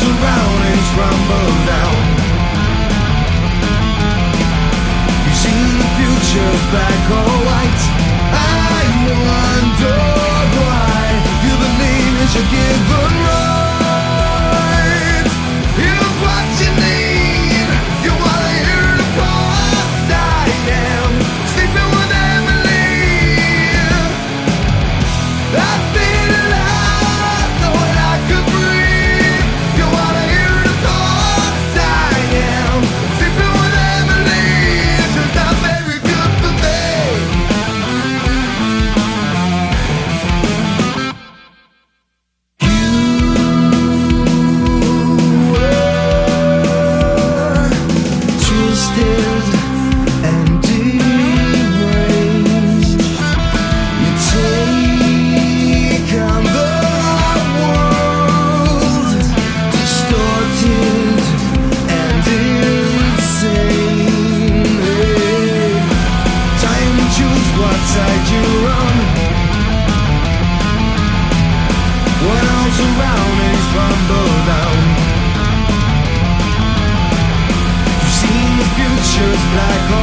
surroundings crumble down. You see the future black or white. I wonder why you believe you should give up. and. You've seen the future's black hole.